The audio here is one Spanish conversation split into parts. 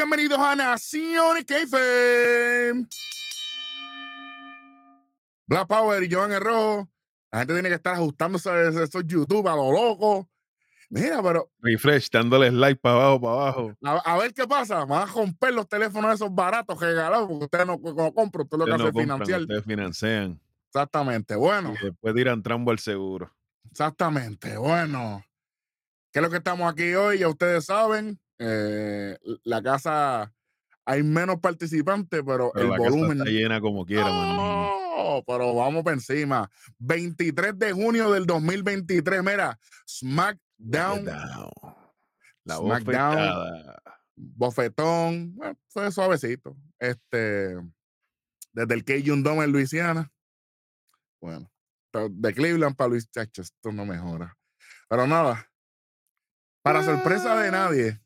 Bienvenidos a Nación Keife. Black Power y Joan el Rojo. La gente tiene que estar ajustándose a esos YouTube a lo loco. Mira, pero. Refresh, dándole like para abajo, para abajo. A, ver qué pasa. Van a romper los teléfonos esos baratos regalados porque ustedes no, no compran, ustedes lo que hacen financiar. Ustedes financian. Exactamente, bueno. Y después dirán trambo al seguro. Exactamente, bueno. ¿Qué es lo que estamos aquí hoy? Ya ustedes saben. Eh, la casa hay menos participantes, pero, el volumen está llena como quiera. No, pero vamos por encima. 23 de junio del 2023, mira, SmackDown. La SmackDown. Bofetón, bueno, fue suavecito. Este, desde el Cajun Dome en Luisiana. Bueno, de Cleveland para Luis Chacho, esto no mejora. Pero nada, para sorpresa de ah. nadie,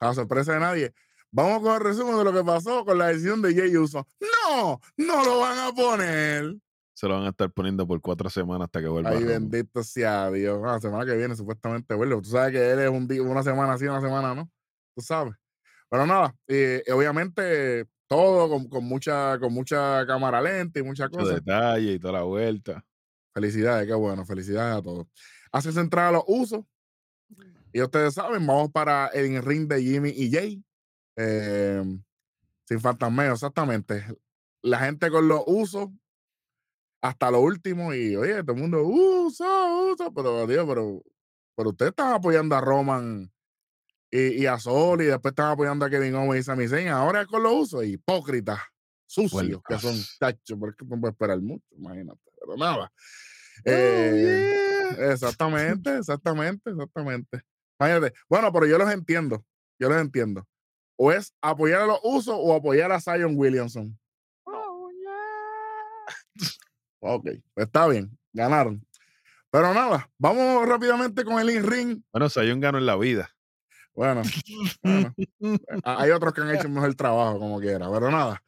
a sorpresa de nadie. Vamos con el resumen de lo que pasó con la decisión de Jay Uso. No, no lo van a poner. Se lo van a estar poniendo por cuatro semanas hasta que vuelva. Ay, bendito sea Dios. La semana que viene supuestamente vuelve. Tú sabes que él es un día, una semana así, una semana no. Tú sabes. Pero nada, eh, obviamente todo con, mucha, con mucha cámara lenta y muchas cosas. detalle y toda la vuelta. Felicidades, qué bueno. Felicidades a todos. Hace central a los usos y ustedes saben, vamos para el ring de Jimmy y Jay. Em, sin fantasmeo, exactamente. La gente con los usos hasta lo último y oye, todo el mundo usa, usa, pero Dios, pero, pero ustedes están apoyando a Roman y, a Sol y después están apoyando a Kevin Owens y Sami Zayn. Ahora con los usos, hipócritas, sucios, que son tachos, porque no puede esperar mucho, imagínate, pero nada. Oh, eh, exactamente, exactamente, exactamente. Bueno, pero yo los entiendo. Yo los entiendo. O es apoyar a los usos o apoyar a Zion Williamson. Oh, ok, pues está bien. Ganaron. Pero nada, vamos rápidamente con el in-ring. Bueno, Zion ganó en la vida. Bueno, hay otros que han hecho mejor trabajo, como quiera, pero nada.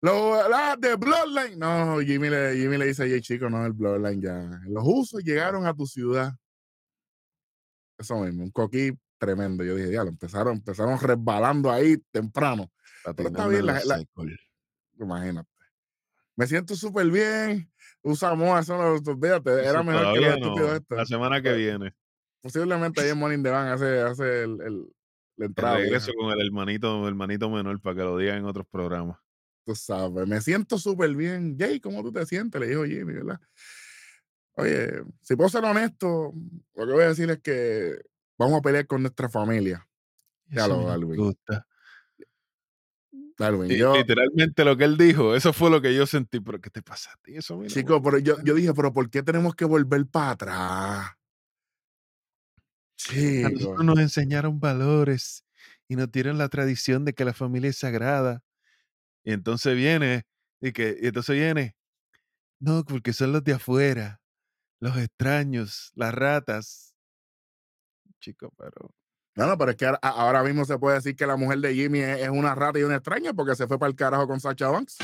Los de Bloodline. No, Jimmy le, Jimmy le dice a Jay Chico, no, el Bloodline ya. Los usos llegaron a tu ciudad. Eso mismo, un coquí tremendo. Yo dije, ya, lo empezaron, empezaron resbalando ahí temprano. Pero está bien, la, imagínate. Me siento súper bien. Usamos eso, fíjate, era mejor que estúpido esto. La semana que viene. Posiblemente ahí en Morning the Van hace, hace el, el, la entrada. regreso con el hermanito, hermanito menor para que lo digan en otros programas. Tú sabes, me siento súper bien. Jay, ¿cómo tú te sientes? Le dijo Jimmy, ¿verdad? Oye, si puedo ser honesto, lo que voy a decir es que vamos a pelear con nuestra familia. Ya lo, Alvin. Gusta. Literalmente lo que él dijo, eso fue lo que yo sentí. Pero ¿qué te pasa a ti? Eso Chico, pero yo, yo dije, pero ¿por qué tenemos que volver para atrás? Sí. A nosotros nos enseñaron valores y nos dieron la tradición de que la familia es sagrada. Y entonces viene, y que, y entonces viene, no, porque son los de afuera los extraños, las ratas. Chico, pero. No, no, pero es que ahora mismo se puede decir que la mujer de Jimmy es, una rata y una extraña porque se fue para el carajo con Sacha Banks.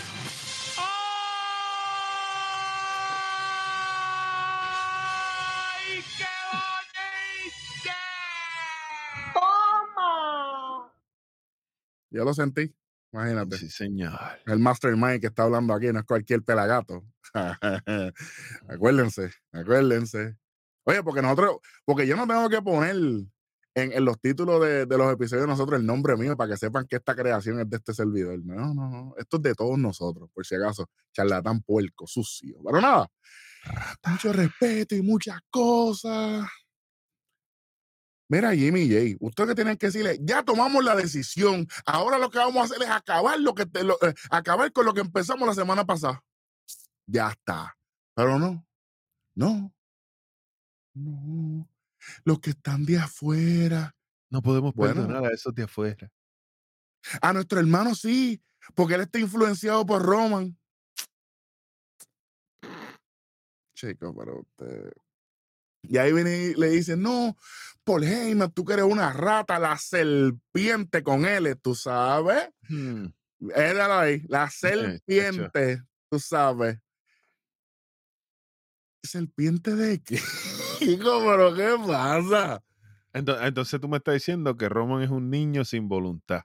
¡Ay, qué ¡Toma! Yo lo sentí. Imagínate. Sí, señor. El mastermind que está hablando aquí no es cualquier pelagato. acuérdense, acuérdense. Oye, porque nosotros, porque yo no tengo que poner en, los títulos de, los episodios de nosotros el nombre mío para que sepan que esta creación es de este servidor. No, no, no. Esto es de todos nosotros, por si acaso. Charlatán puerco, sucio. Pero nada. Mucho respeto y muchas cosas. Mira, Jimmy J, ustedes que tienen que decirle, ya tomamos la decisión. Ahora lo que vamos a hacer es acabar lo que eh, acabar con lo que empezamos la semana pasada. Ya está. Pero no, no, no. Los que están de afuera. No podemos perdonar a esos de afuera. A nuestro hermano sí, porque él está influenciado por Roman. Chico, pero usted. Y ahí viene y le dice, no, Paul Heyman, tú que eres una rata, la serpiente con él, tú sabes. Hmm. ahí, la serpiente, tú sabes. ¿Serpiente de qué? ¿Pero qué pasa? Entonces, entonces, tú me estás diciendo que Roman es un niño sin voluntad.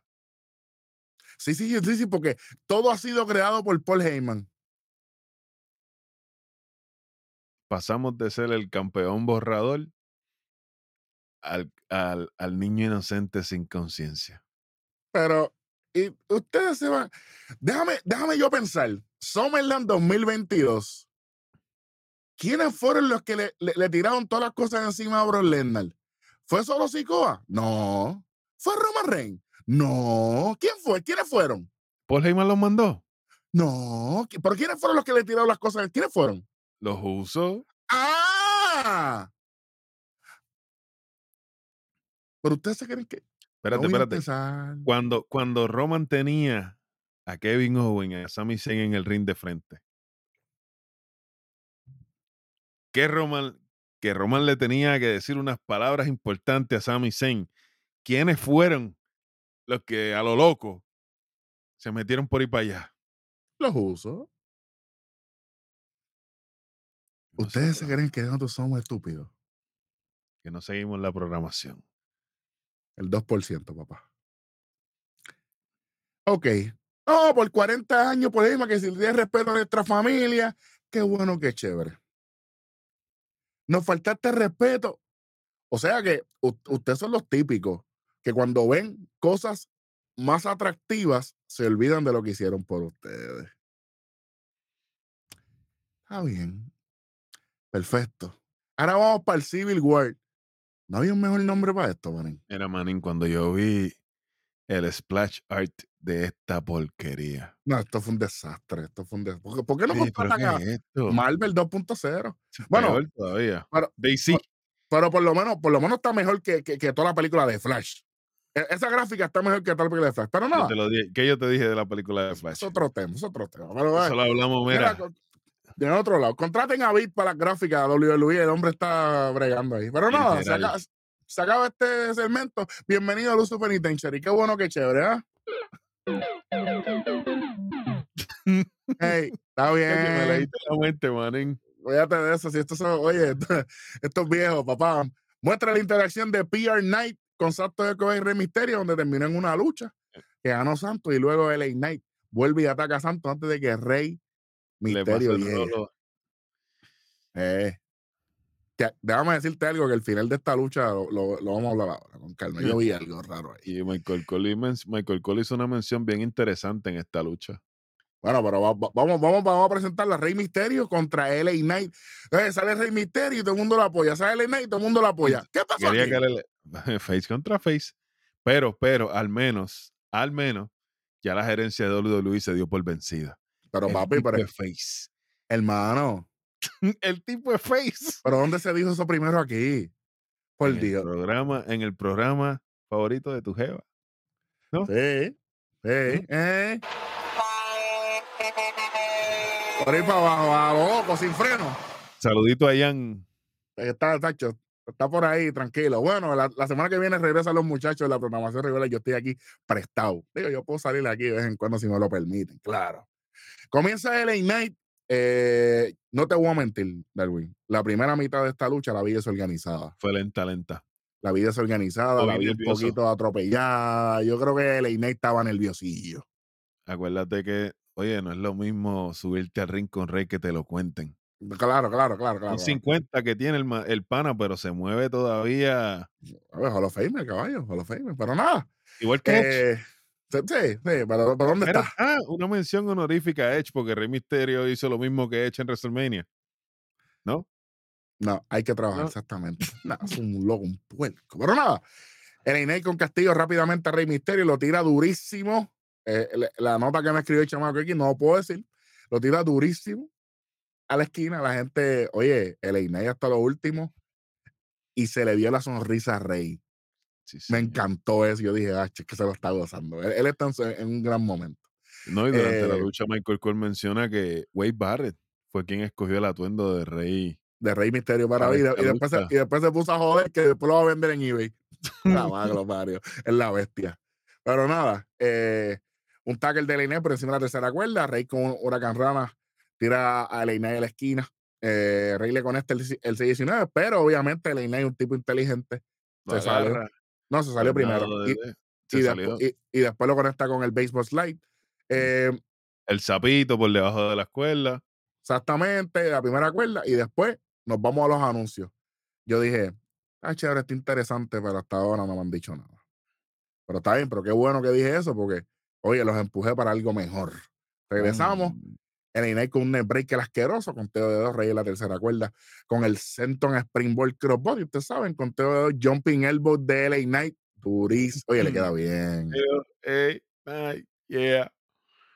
Sí, sí, sí, sí, porque todo ha sido creado por Paul Heyman. Pasamos de ser el campeón borrador al, al, al niño inocente sin conciencia. Pero, y ustedes se van. Déjame, déjame yo pensar. Summerland 2022. ¿Quiénes fueron los que le, le- le tiraron todas las cosas encima a Brock Lesnar? ¿Fue solo Sikoa? No. ¿Fue Roman Reigns? No. ¿Quién fue? ¿Quiénes fueron? Paul Heyman los mandó, No. ¿Qui- ¿Pero quiénes fueron los que le tiraron las cosas? ¿Quiénes fueron? Los usó. ¡Ah! Pero ustedes se creen que. Espérate, no espérate. Cuando, cuando Roman tenía a Kevin Owen y a Sami Zayn en el ring de frente, que Roman, que Roman le tenía que decir unas palabras importantes a Sami Zayn. ¿Quiénes fueron los que a lo loco se metieron por ahí para allá? Los uso. Ustedes se creen que nosotros somos estúpidos. que no seguimos la programación. El 2%, papá. Ok. No, por 40 años, por ahí, que si le respeto a nuestra familia, qué bueno, qué chévere. Nos faltaste respeto. O sea que ustedes son los típicos que cuando ven cosas más atractivas se olvidan de lo que hicieron por ustedes. Está bien. Perfecto. Ahora vamos para el Civil War. ¿No había un mejor nombre para esto, manín? Era Manín cuando yo vi el splash art de esta porquería. No, esto fue un desastre. Esto fue un desastre. ¿Por, qué- por qué no Oye, ¿pero contratan qué a es esto? Marvel 2.0? Eso es Bueno, peor todavía. pero, Daisy, pero por lo menos, por lo menos está mejor que, que- que toda la película de Flash. E- Esa gráfica está mejor que toda la película de Flash. Pero yo nada, te lo dije. ¿qué yo te dije de la película de Flash? es otro tema, es otro tema. Pero, Eso eh, lo hablamos, mira, mira. De otro lado, contraten a Bit para las gráficas de WWE, el hombre está bregando ahí. Pero nada, se Literal. acaba, se acaba este segmento. Bienvenido a Luz Penitentiary. Qué bueno, qué chévere, ¿ah? Hey, está me bien. manín. Fíjate de eso. Si estos son, oye, esto- estos viejos, papá. Muestra la interacción de PR Knight con Santos de y Rey Misterio, donde terminó en una lucha que ganó Santos y luego LA Knight vuelve y ataca a Santos antes de que Rey Misterio rolo. Eh, que- déjame decirte algo que el final de esta lucha lo, lo- lo vamos a hablar ahora con calma. Yo vi algo raro ahí. Y Michael Cole, men- Michael Cole hizo una mención bien interesante en esta lucha. Bueno, pero va- va- vamos, vamos, vamos a presentar a Rey Misterio contra LA Knight. Entonces sale Rey Misterio y todo el mundo lo apoya. Sale LA Knight y todo el mundo lo apoya. ¿Qué pasó Quería aquí? que le- face contra face. Pero, pero, al menos, al menos, ya la gerencia de WWE se dio por vencida. Pero El papi, tipo pero, es face. hermano, El tipo es face. ¿pero dónde se dijo eso primero aquí? Por en el Dios. programa, en el programa favorito de tu jeva. ¿No? Sí, sí. Eh. Por ahí para abajo, a lo loco, sin freno. Saludito a Ian. Está, Tacho, está por ahí, tranquilo. Bueno, la, la semana que viene regresan los muchachos de la programación regular. Yo estoy aquí prestado. Digo, yo puedo salir aquí de vez en cuando si me lo permiten, claro. Comienza el Night. Eh, no te voy a mentir, Darwin. La primera mitad de esta lucha la vi desorganizada. Fue lenta, lenta. La vi desorganizada, la Muy vi un nervioso. poquito atropellada. Yo creo que el Night estaba nerviosillo. Acuérdate que, oye, no es lo mismo subirte al ring con Rey que te lo cuenten. Claro, claro, claro, claro. Un 50 que tiene el, el pana, pero se mueve todavía A ver, Hall of Fame, caballo, Hall of Fame. Pero nada. igual que Edge. Eh, sí, sí, sí, pero, pero ¿dónde está? ah, una mención honorífica a Edge, porque Rey Mysterio hizo lo mismo que Edge en WrestleMania. ¿No? No, hay que trabajar, No. exactamente. No, es un loco, un puerco. Pero nada, el Inés con Castillo rápidamente a Rey Misterio lo tira durísimo. Eh, la, la nota que me escribió el chamaco aquí, no lo puedo decir. Lo tira durísimo a la esquina. La gente, oye, el Inés hasta lo último. Y se le vio la sonrisa a Rey. Sí, Me encantó eso. Yo dije, ah, es que se lo está gozando. Él, él está en, un gran momento. No, y durante la Eh, lucha Michael Cole menciona que Wade Barrett fue quien escogió el atuendo de Rey. De Rey Misterio para vida. Y después, se, y después se puso a joder que después lo va a vender en eBay. La madre. Es la bestia. Pero nada, eh, un tackle de Leiné por encima de la tercera cuerda. Rey con un Huracán Rana tira a Leiné de la esquina. Eh, Rey le conecta el, el 6-19, pero obviamente Leiné es un tipo inteligente. Se No, se salió al lado primero. de- Y, de- Se y, salió. y- y después lo conecta con el baseball slide. Eh, El sapito por debajo de la escuela. exactamente, la primera cuerda, y después nos vamos a los anuncios. Yo dije, ah, chévere, está interesante, pero hasta ahora no me han dicho nada. Pero está bien, pero qué bueno que dije eso, porque, oye, los empujé para algo mejor. Regresamos, Mm, el Inay con un break asqueroso, con Teo de dos, rey en la tercera cuerda, con el Senton Springboard Crossbody, ustedes saben, con Teo de dos, Jumping Elbow de LA Knight, durísimo. Oye, le queda bien. yeah.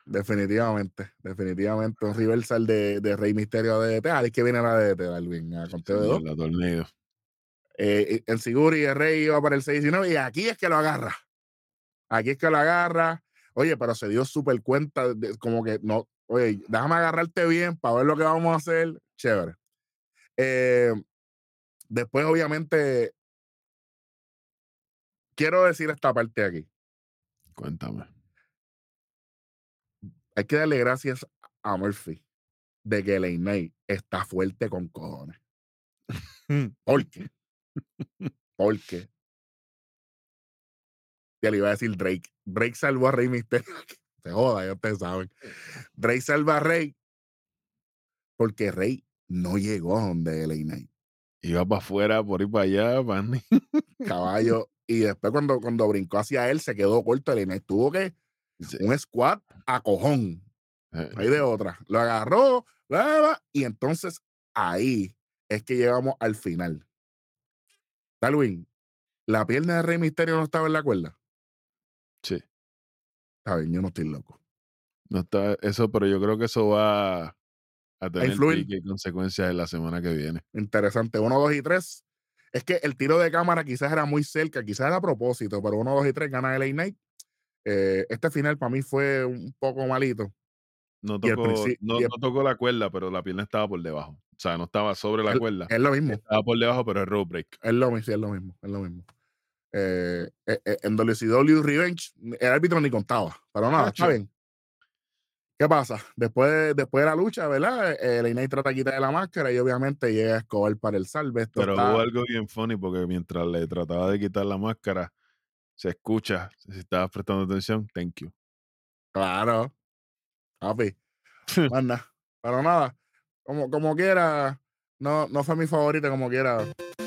Definitivamente, definitivamente. Un reversal de, de Rey Misterio de DDT. Ahí es que viene la DDT, Darwin, a conteo de dos. La torneo. Eh, en Siguri el Rey iba para el 6-19 y aquí es que lo agarra. Aquí es que lo agarra. Oye, pero se dio súper cuenta, de- como que no, oye, déjame agarrarte bien para ver lo que vamos a hacer. Chévere. Eh, después, obviamente, quiero decir esta parte aquí. Cuéntame. Hay que darle gracias a Murphy de que Knight está fuerte con cojones. ¿Por qué? Porque. Ya le iba a decir Drake. Drake salvó a Rey Mysterio. Se joda, ya ustedes saben. Drake salva a Rey porque Rey no llegó a donde LA Knight. Iba para afuera, por ir para allá, pan. Caballo. y después cuando, cuando brincó hacia él se quedó corto. LA Knight tuvo que un squat a cojón. Eh, Ahí de otra. Lo agarró, y entonces ahí es que llegamos al final. Darwin, la pierna de Rey Misterio no estaba en la cuerda. Sí. Está bien, yo no estoy loco. No está eso, pero yo creo que eso va a tener consecuencias en la semana que viene. Interesante. Uno, dos y tres. Es que el tiro de cámara quizás era muy cerca, quizás era a propósito, pero uno, dos y tres gana LA Knight. Eh, este final para mí fue un poco malito. No el tocó, no, el- tocó la cuerda, pero la pierna estaba por debajo. O sea, no estaba sobre la Es- cuerda. Es lo mismo. Estaba por debajo, pero es break. Es lo mismo, sí, es lo mismo, es lo mismo. Eh, eh, eh, en WCW Revenge, el árbitro ni contaba, pero nada, está bien. ¿Qué pasa? Después, de- después de la lucha, ¿verdad? Eh, el Inay trata de quitarle la máscara y obviamente llega Escobar para el salve. Esto Pero está- hubo algo bien funny porque mientras le trataba de quitar la máscara, se escucha, si estabas prestando atención, thank you. Claro. Papi. Más nada. Pero nada. Como, como quiera. No, no fue mi favorito, como quiera.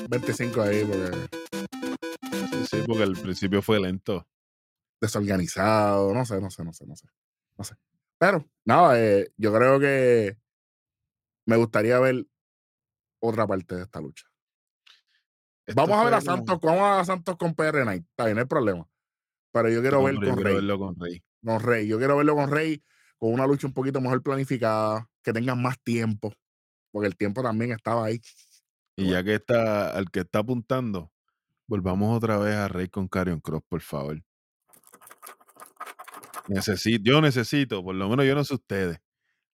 25 ahí, porque Sí, porque al principio fue lento. desorganizado. No sé, no sé, no sé, no sé. No sé. Pero, nada, eh, yo creo que me gustaría ver otra parte de esta lucha. Esto Vamos a ver a como- Santos, vamos a ver a Santos con PR Night. Está bien, no hay problema. Pero yo quiero ver con Rey. verlo con Rey. con Rey. Yo quiero verlo con Rey con una lucha un poquito mejor planificada, que tengan más tiempo, porque el tiempo también estaba ahí. Y ya que está, al que está apuntando, volvamos otra vez a Rey con Carion Cross, por favor. Necesito, yo necesito, por lo menos yo no sé ustedes,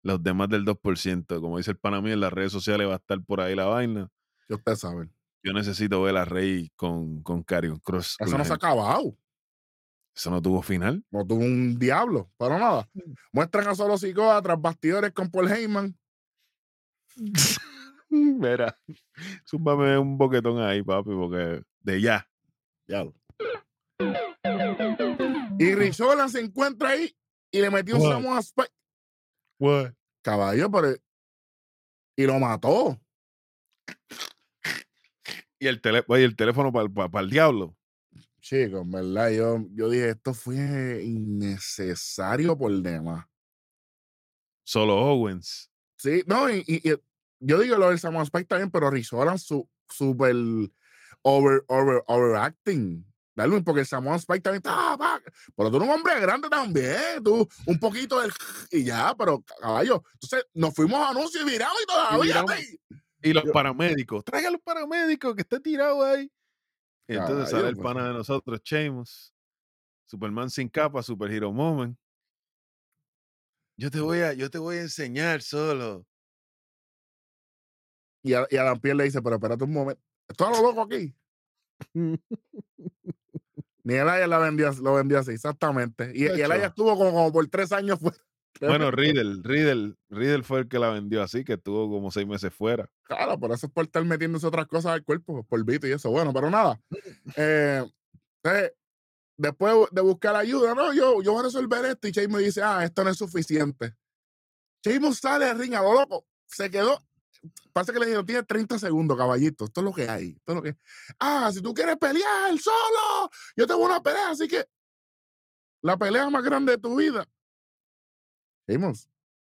los demás del 2%, como dice el pana mío, en las redes sociales va a estar por ahí la vaina. Si ustedes saben. Yo necesito ver a Rey con, con Carion Cross. Eso no se ha acabado. Eso no tuvo final. No tuvo un diablo, pero nada. Muestran a solo Sikoa tras bastidores con Paul Heyman. Mira, súbame un boquetón ahí, papi, porque de ya. Diablo. Y Richola se encuentra ahí y le metió un? Samoa Spike. Caballo, pero. Y lo mató. Y el, oye, el teléfono para el diablo. Chicos, en verdad, yo, yo dije, esto fue innecesario por demás. Solo Owens. Sí, no, y, y- y yo digo lo del Samoa Spike también, pero Richola su super over, over, overacting. Dale, porque el Samoa Spike también está. pa, Pero tú eres un hombre grande también, tú, un poquito del. Y ya, pero caballo. Entonces nos fuimos a anuncios y viramos y todavía. ey. Y los paramédicos. Traiga a los paramédicos que esté tirado ahí. Y entonces sale el pues. pana de nosotros, Sheamus. Superman sin capa, Super Hero Moment. Yo te voy a, yo te voy a enseñar solo. Y a, y Pierre le dice, pero espérate un momento. Esto es lo loco aquí. Ni el Aya la vendió, lo vendió así, exactamente. Y, y el. Aya estuvo como, como por tres años fuera. Bueno, Riddle, Riddle, Riddle fue el que la vendió así, que estuvo como seis meses fuera. Claro, por eso es por estar metiéndose otras cosas al cuerpo, por vito y eso. Bueno, pero nada. Eh, entonces, después de buscar ayuda, no, yo, yo voy a resolver esto. Y Sheamus dice, ah, esto no es suficiente. Sheamus sale del ring a lo loco. Se quedó. Pasa que le dijeron, tiene 30 segundos, caballito. Esto es lo que hay. Esto es lo que. Ah, si tú quieres pelear solo, yo tengo una pelea. Así que la pelea más grande de tu vida. Sheamus,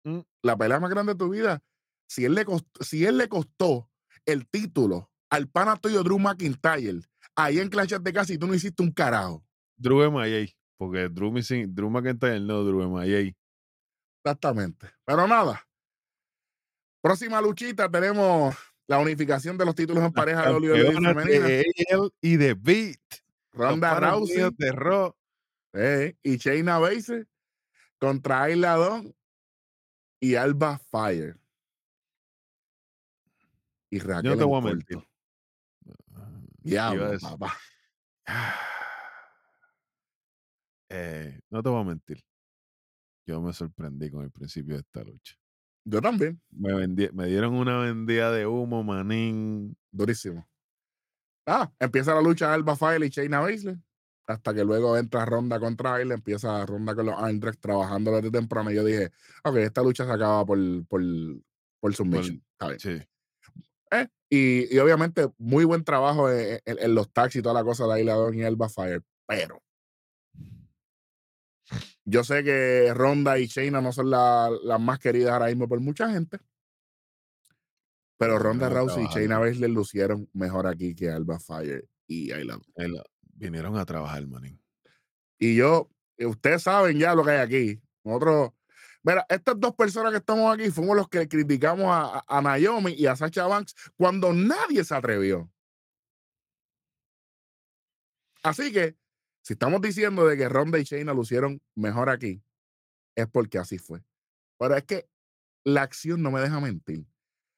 Mm. la pelea más grande de tu vida. Si él le costó, si él le costó el título al pana tuyo Drew McIntyre, ahí en Clash de Casa y tú no hiciste un carajo. Drew M.I.A. Porque Drew, Drew McIntyre no, Drew M.I.A. Exactamente. Pero nada. Próxima luchita tenemos la unificación de los títulos en pareja de femenina. de AL y de Beat. Ronda Rousey de Raw. eh, y Shayna Baszler contra Ayla Dawn y Alba Fire. Y Raquel Yo no te voy a mentir. Diablo, papá. Eh, no te voy a mentir. Yo me sorprendí con el principio de esta lucha. Yo también. Me, dieron una vendida de humo, manín. Durísimo. Ah, empieza la lucha Alba Fire y Shayna Baszler. Hasta que luego entra Ronda contra Ayla, empieza Ronda con los Andrex trabajando desde temprano. Y yo dije, ok, esta lucha se acaba por, por, por submission. Bien. Sí. Eh, Y, y obviamente, muy buen trabajo en, en- en los tags y toda la cosa de Ayla y Alba Fire. Pero yo sé que Ronda y Shayna no son la- las más queridas ahora mismo por mucha gente. Pero Ronda Rousey y. Shayna Baszler lucieron mejor aquí que Alba Fire y Ayla vinieron a trabajar, manín. Y yo, eh, ustedes saben ya lo que hay aquí. Nosotros, mira, estas dos personas que estamos aquí fuimos los que criticamos a, a- a Naomi y a Sacha Banks cuando nadie se atrevió. Así que, si estamos diciendo de que Ronda y Shayna lucieron mejor aquí, es porque así fue. Pero es que la acción no me deja mentir.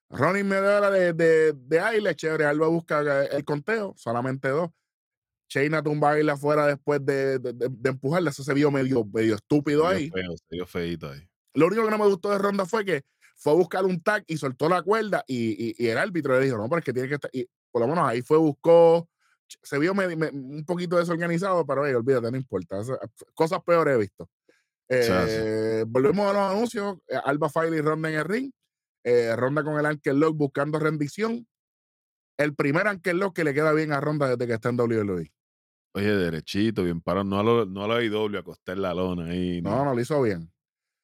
Ronnie Medora de, de, de Ayla, chévere, Alba busca eh, el conteo, solamente dos. Shayna tumba a Ayla afuera después de, de, empujarla, eso se vio medio, medio estúpido Se ahí. feo, se vio feíto ahí. Lo único que no me gustó de Ronda fue que fue a buscar un tag y soltó la cuerda y, y- y el árbitro le dijo, no, pero es que tiene que estar, y por lo menos ahí fue, buscó, se vio me- un poquito desorganizado, pero oye, olvídate, no importa, eso- cosas peores he visto. Eh, volvemos a los anuncios, eh, Alba File y Ronda en el ring, eh, Ronda con el Ankel Lock buscando rendición, el primer Ankel Lock que le queda bien a Ronda desde que está en WWE. Oye, derechito, bien parado. No a lo, no a la IW, acostar la lona ahí. No, no lo hizo bien.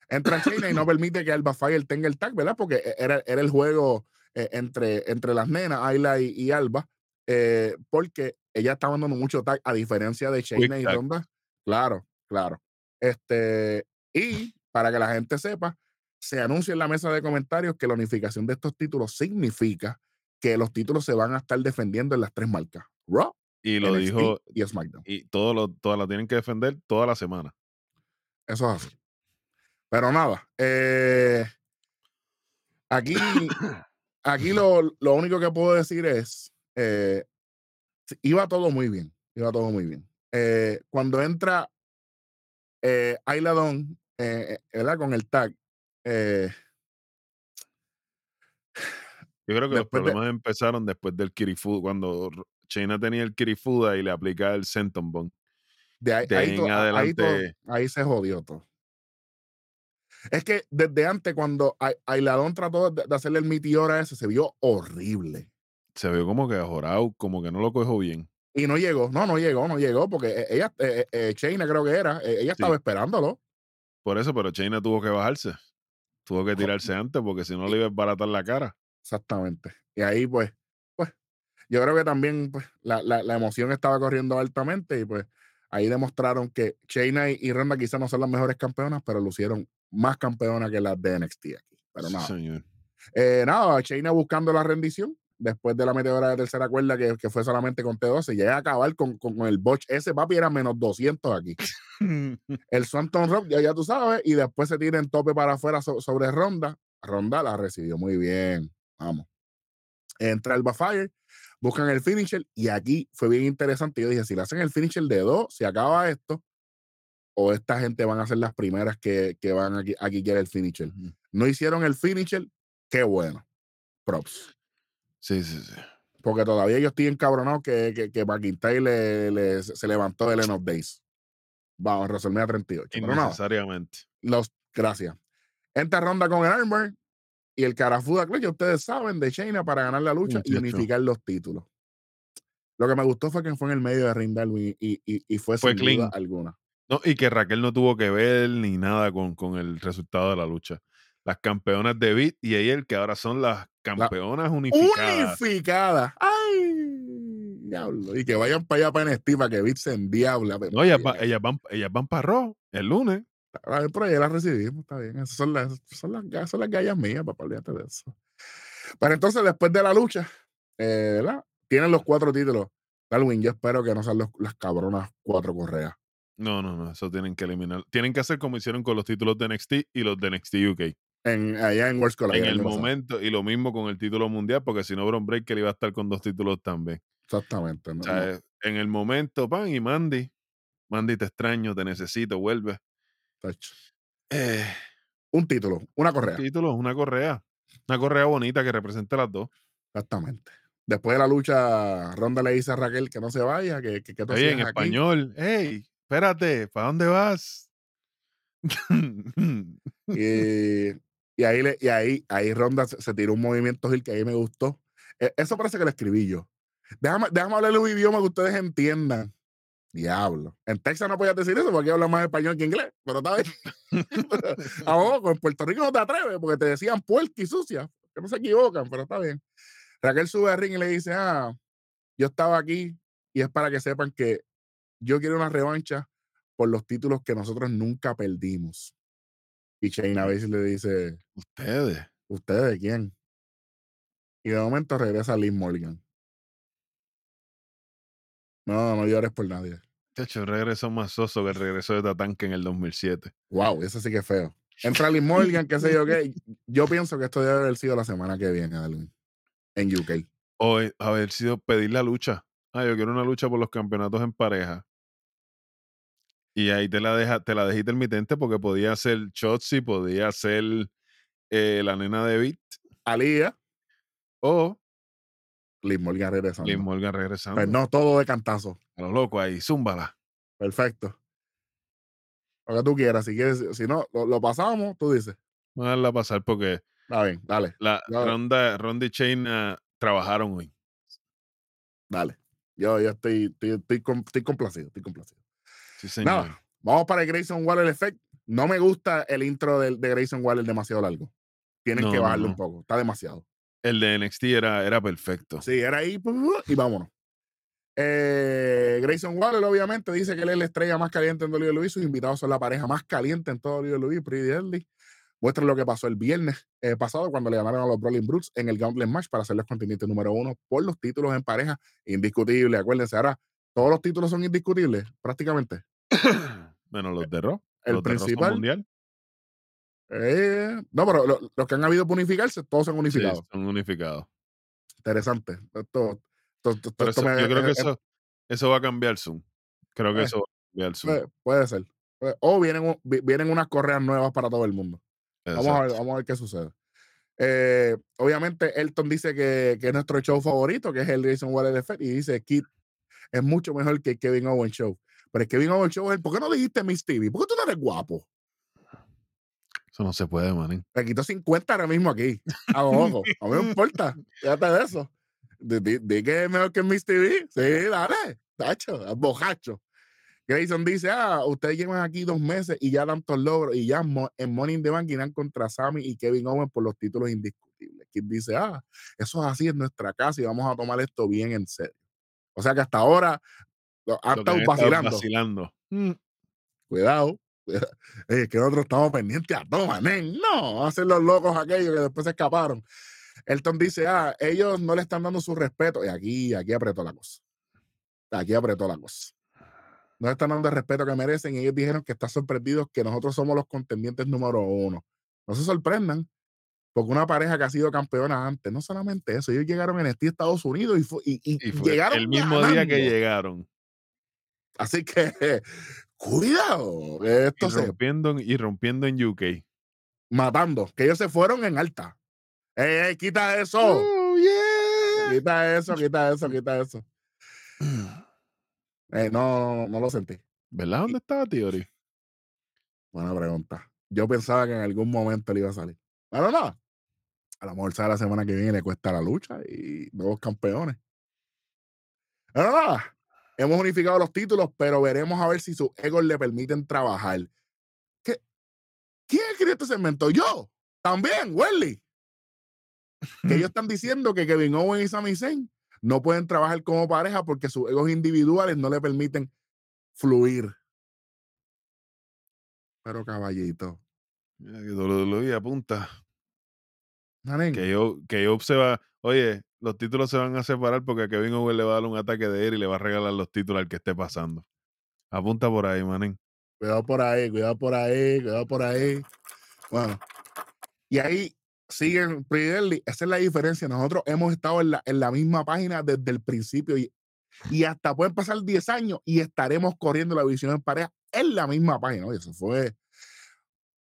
Entra China y no permite que Alba Fire tenga el tag, ¿verdad? Porque e- era, era el juego eh, entre, entre las nenas, Ayla y, y Alba, eh, porque ella estaba dando mucho tag, a diferencia de Shayna y. Ronda. Claro, claro. Este, y para que la gente sepa, se anuncia en la mesa de comentarios que la unificación de estos títulos significa que los títulos se van a estar defendiendo en las tres marcas: Raw, Y lo NXT dijo, y SmackDown. y todo lo, todas la tienen que defender toda la semana. Eso es así. Pero nada, eh, aquí, aquí lo, lo único que puedo decir es, eh, iba todo muy bien, iba todo muy bien. Eh, cuando entra eh, Ayla Dawn, eh, ¿verdad? Con el tag, eh, Yo creo que los de- problemas empezaron después del Kirifuda, cuando China tenía el Kirifuda y le aplicaba el Senton de ahí, De ahí en ahí adelante- ahí se jodió todo. Es que desde antes, cuando Dawn trató de, de hacerle el meteor a ese, se vio horrible. Se vio como que ajorado, como que no lo cogió bien. Y no llegó, no, no llegó, no llegó, porque eh, ella, eh, eh, Shayna creo que era, eh, ella estaba esperándolo. Por eso, pero China tuvo que bajarse. Tuvo que tirarse antes porque si no le iba a baratar la cara. Exactamente. Y ahí, pues, pues, yo creo que también, pues, la, la, la emoción estaba corriendo altamente y pues ahí demostraron que Shayna y, y Ronda quizás no son las mejores campeonas, pero lucieron más campeonas que las de NXT aquí. Pero Sí, nada. señor. Eh, nada, Shayna buscando la rendición después de la meteora de tercera cuerda que, que fue solamente con T12. Llega a acabar con, con, con el botch. Ese papi era menos 200 aquí. el Swanton Rock, ya, ya tú sabes, y después se tira en tope para afuera so- sobre Ronda. Ronda la recibió muy bien. Vamos. Entra el Fire, buscan el finisher, y aquí fue bien interesante. Yo dije: si le hacen el finisher de dos, se acaba esto, o esta gente van a ser las primeras que, que van aquí, aquí quiere el finisher. No hicieron el finisher, qué bueno. Props. Sí, sí, sí. Porque todavía yo estoy encabronado que, que, que McIntyre le, le- se levantó del End of Days. Vamos, a WrestleMania 38. Pero nada, Innecesariamente. los, gracias. Esta ronda con el Armor y el Carafuda Clutch, ya ustedes saben, de Shayna para ganar la lucha y unificar los títulos. Lo que me gustó fue que fue en el medio de Ring y, y, y fue, Fue sin duda clean. alguna. No, y que Raquel no tuvo que ver ni nada con, con el resultado de la lucha. Las campeonas de Beat y Ayer, que ahora son las campeonas unificadas. Unificada. ¡Ay! Diablo. Y que vayan para allá para NXT para que Beat se endiabla. No, ellas, está va- ellas van, ellas van para Raw el lunes. A ver, por ahí las recibimos, está bien. Esas son las, son las, son las gallas mías, papá, olvídate de eso. Pero entonces, después de la lucha, eh, ¿verdad? Tienen los cuatro títulos. Darwin, yo espero que no sean los- las cabronas cuatro correas. No, no, no, eso tienen que eliminar. Tienen que hacer como hicieron con los títulos de NXT y los de NXT UK. En, allá en World College. en el pasado. momento, y lo mismo con el título mundial, porque si no, Bron Breaker iba a estar con dos títulos también. Exactamente. no, O sea, no, eh, en el momento, pan, y Mandy, Mandy, te extraño, te necesito, vuelve. Eh, Un título, una correa. título, una correa. Una correa bonita que represente las dos. Exactamente. Después de la lucha, Ronda le dice a Raquel que no se vaya, que, que, que Oye, en hacías aquí. español, hey, espérate, ¿para dónde vas? Y, y ahí, le- y ahí, ahí Ronda se, tiró un movimiento Gil que ahí me gustó. Eh, Eso parece que lo escribí yo. Déjame, déjame hablar los idiomas que ustedes entiendan. Diablo. En Texas no podías decir eso porque hablan más español que inglés, pero está bien. Ahora, en Puerto Rico no te atreves porque te decían puerca y sucia, que no se equivocan, pero está bien. Raquel sube al ring y le dice, ah, yo estaba aquí y es para que sepan que yo quiero una revancha por los títulos que nosotros nunca perdimos. Y Shayna Baszler le dice, Ustedes. ¿ustedes quién? Y de momento regresa Liz Morgan. No, no llores por nadie. De hecho, el regreso más soso que el regreso de Tatanka en el 2007. Wow, eso sí que es feo. Entra Liz Morgan, qué sé yo qué. Yo pienso que esto debe haber sido la semana que viene, Darwin, en UK. O eh, haber sido pedir la lucha. Ah, yo quiero una lucha por los campeonatos en pareja. Y ahí te la deja, te la dejé intermitente porque podía ser Chotzi, podía ser eh, la nena de Beat Alía, o Liz Morgan regresando. Liz Morgan regresando. Pues no todo de cantazo. A lo loco ahí, zúmbala. Perfecto. Lo que tú quieras. Si quieres, si no, lo, lo pasamos, tú dices. Vamos a darla pasar porque Está bien, dale, la ronda, Ronda y Shayna trabajaron hoy. dale. Yo, yo estoy, estoy, estoy, estoy complacido, estoy complacido. Sí, señor. Nada, vamos para el Grayson Waller Effect. No me gusta el intro de, Grayson Waller demasiado largo. Tienen No, que no. un poco. Está demasiado. El de NXT era, era perfecto. Sí, era ahí y vámonos. Eh, Grayson Waller, obviamente, dice que él es la estrella más caliente en WWE. Sus invitados son la pareja más caliente en todo WWE. Pretty Deadly. Muestra lo que pasó el viernes eh, pasado cuando le ganaron a los Brawling Brutes en el Gauntlet Match para ser los contendientes número uno por los títulos en pareja. Indiscutible. Acuérdense, ahora todos los títulos son indiscutibles, prácticamente. Menos los de Raw. El los principal, mundial. Eh, no, pero lo- los que han habido por unificarse, todos son Sí, unificados. son unificados. Interesante. Esto, esto- esto- eso- me- yo creo que eh, eso, eso va a cambiar Zoom. Creo que Eh, eso va a cambiar Zoom. puede, puede ser. Puede- O vienen, vienen unas correas nuevas para todo el mundo. Vamos a ver, vamos a ver qué sucede. Eh, obviamente, Elton dice que, que es nuestro show favorito, que es el Jason Waller Effect, y dice Kid es mucho mejor que el Kevin Owens Show. Pero el Kevin Owens Show es el, ¿por qué no dijiste Miss TV? ¿Por qué tú no eres guapo? Eso no se puede, manín. Me quito 50 ahora mismo aquí. A los ojos. A mí no me importa. Fíjate de eso. Di, que es mejor que Miss TV. Sí, dale. Tacho, bojacho. Grayson dice, ah, ustedes llevan aquí dos meses y ya tantos logros y ya en in the Bank irán contra Sammy y Kevin Owens por los títulos indiscutibles. Kid dice, ah, eso es así en nuestra casa y vamos a tomar esto bien en serio. O sea que hasta ahora han estado vacilando. vacilando. Mm, Cuidado. cuidado. Es que nosotros estamos pendientes a todo, manen. No, hacen los locos aquellos que después se escaparon. Elton dice, ah, ellos no le están dando su respeto. Y aquí, aquí apretó la cosa. Aquí apretó la cosa. No le están dando el respeto que merecen. Y ellos dijeron que están sorprendidos que nosotros somos los contendientes número uno. No se sorprendan. Porque una pareja que ha sido campeona antes, no solamente eso, ellos llegaron en este Estados Unidos y, y- y Y fue llegaron el mismo día que llegaron. Así que, cuidado, esto Y se rompiendo, en- y rompiendo en UK. matando, que ellos se fueron en alta. ¡Ey, ey, quita eso! Oh, yeah. Quita eso, quita eso, quita eso. Eh, no, no, no lo sentí. ¿Verdad? ¿Dónde estaba Theory? Buena pregunta. Yo pensaba que en algún momento le iba a salir. Pero no. A lo mejor sale la semana que viene le cuesta la lucha y nuevos campeones. Pero nada. Hemos unificado los títulos, pero veremos a ver si sus egos le permiten trabajar. ¿Qué? ¿Quién escribió este segmento? Yo. También, Welly. Que ellos están diciendo que Kevin Owen y Sami Zayn no pueden trabajar como pareja porque sus egos individuales no le permiten fluir. Pero caballito. Mira que WWE apunta. Que yo, que yo se va. Oye, los títulos se van a separar porque a Kevin Owens le va a dar un ataque de él y le va a regalar los títulos al que esté pasando. Apunta por ahí, manín. Cuidado por ahí, cuidado por ahí, cuidado por ahí. Bueno, y ahí siguen Deadly. Esa es la diferencia. Nosotros hemos estado en la, en la misma página desde el principio y, y hasta pueden pasar 10 años y estaremos corriendo la visión en pareja en la misma página. Oye, eso fue.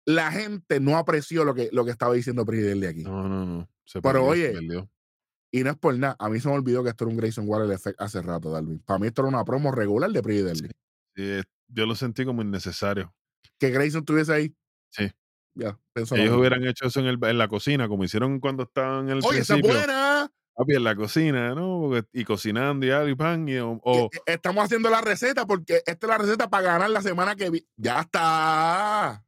La gente no apreció lo que, lo que estaba diciendo Pretty Deadly aquí. No, no, no. Se Pero, perdió, oye, se. Y no es por nada. A mí se me olvidó que esto era un Grayson Waller effect hace rato, Darwin. Para mí esto era una promo regular de Deadly. Sí, yo lo sentí como innecesario. Que Grayson estuviese ahí. Sí. Ya, Ellos hubieran hecho eso en, el- en la cocina, como hicieron cuando estaban en el Oye, esa es principio. buena. Papi, en la cocina, ¿no? Porque- y cocinando y algo y pan. Y, o, o- eh, Estamos haciendo la receta porque esta es la receta para ganar la semana que viene. Ya está.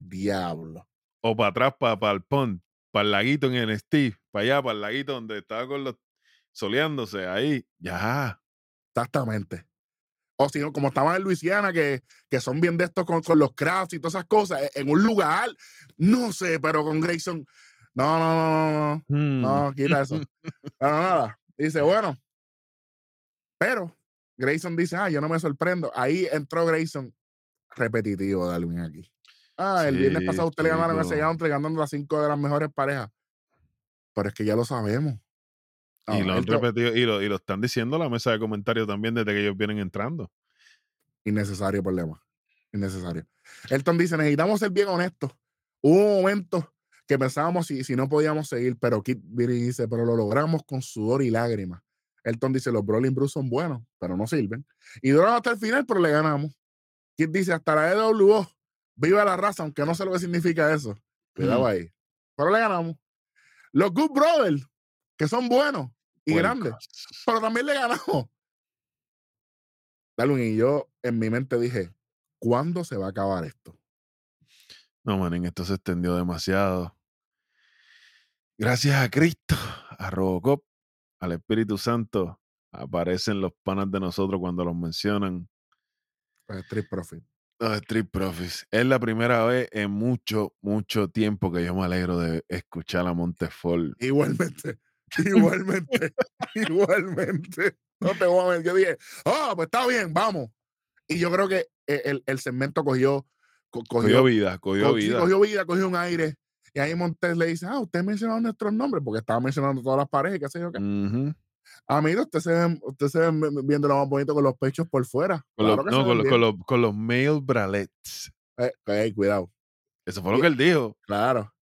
Diablo. o para atrás, para el pond, para el laguito en el Steve, para allá, para el laguito donde estaba con los soleándose, ahí, ya. Exactamente. O si no, como estaban en Luisiana, que, que son bien de estos con, con los crafts y todas esas cosas, eh, en un lugar, no sé, pero con Grayson. No, no, no, no, no. Mm, No, quita eso. Pero nada. Dice, bueno. Pero Grayson dice, ah, yo no me sorprendo. Ahí entró Grayson repetitivo, Darwin, aquí. Ah, el viernes pasado usted le ganaron a ese country ganando las cinco de las mejores parejas. Pero es que ya lo sabemos. y No, lo han repetido, y lo, y lo están diciendo en la mesa de comentarios también desde que ellos vienen entrando. Innecesario problema. Innecesario. Elton dice, necesitamos ser bien honestos. Hubo momentos que pensábamos si, si no podíamos seguir, pero Kit viene y dice, pero lo logramos con sudor y lágrimas. Elton dice, los Brawling Bruce son buenos, pero no sirven. Y duraron hasta el final, pero le ganamos. Kit dice, hasta la EWO, viva la raza, aunque no sé lo que significa eso. Cuidado Mm. ahí. Pero le ganamos. Los Good Brothers, que son buenos y grandes, pero también le ganamos. Darwin y yo en mi mente dije, ¿cuándo se va a acabar esto? No, manín, esto se extendió demasiado. Gracias a Cristo, a Robocop, al Espíritu Santo, aparecen los panas de nosotros cuando los mencionan. Pues Street Profit. Los Street Profits. Es la primera vez en mucho, mucho tiempo que yo me alegro de escuchar a Montefort. Igualmente, igualmente, igualmente. No te voy a ver. Yo dije, ah, pues está bien, vamos. Y yo creo que eh, el, el segmento cogió, co- Cogió cogió, vida, cogió co- sí, vida. cogió vida, cogió un aire. Y ahí Montes le dice, ah, usted mencionó nuestros nombres, porque estaba mencionando todas las parejas, qué sé yo qué. Ujú. Ah, mira, usted se ven, usted se ven viendo lo más bonito con los pechos por fuera. Con, Claro los, no, con, los, con, los, con los male bralets. Eh, eh, cuidado, Eso fue lo que él dijo. claro.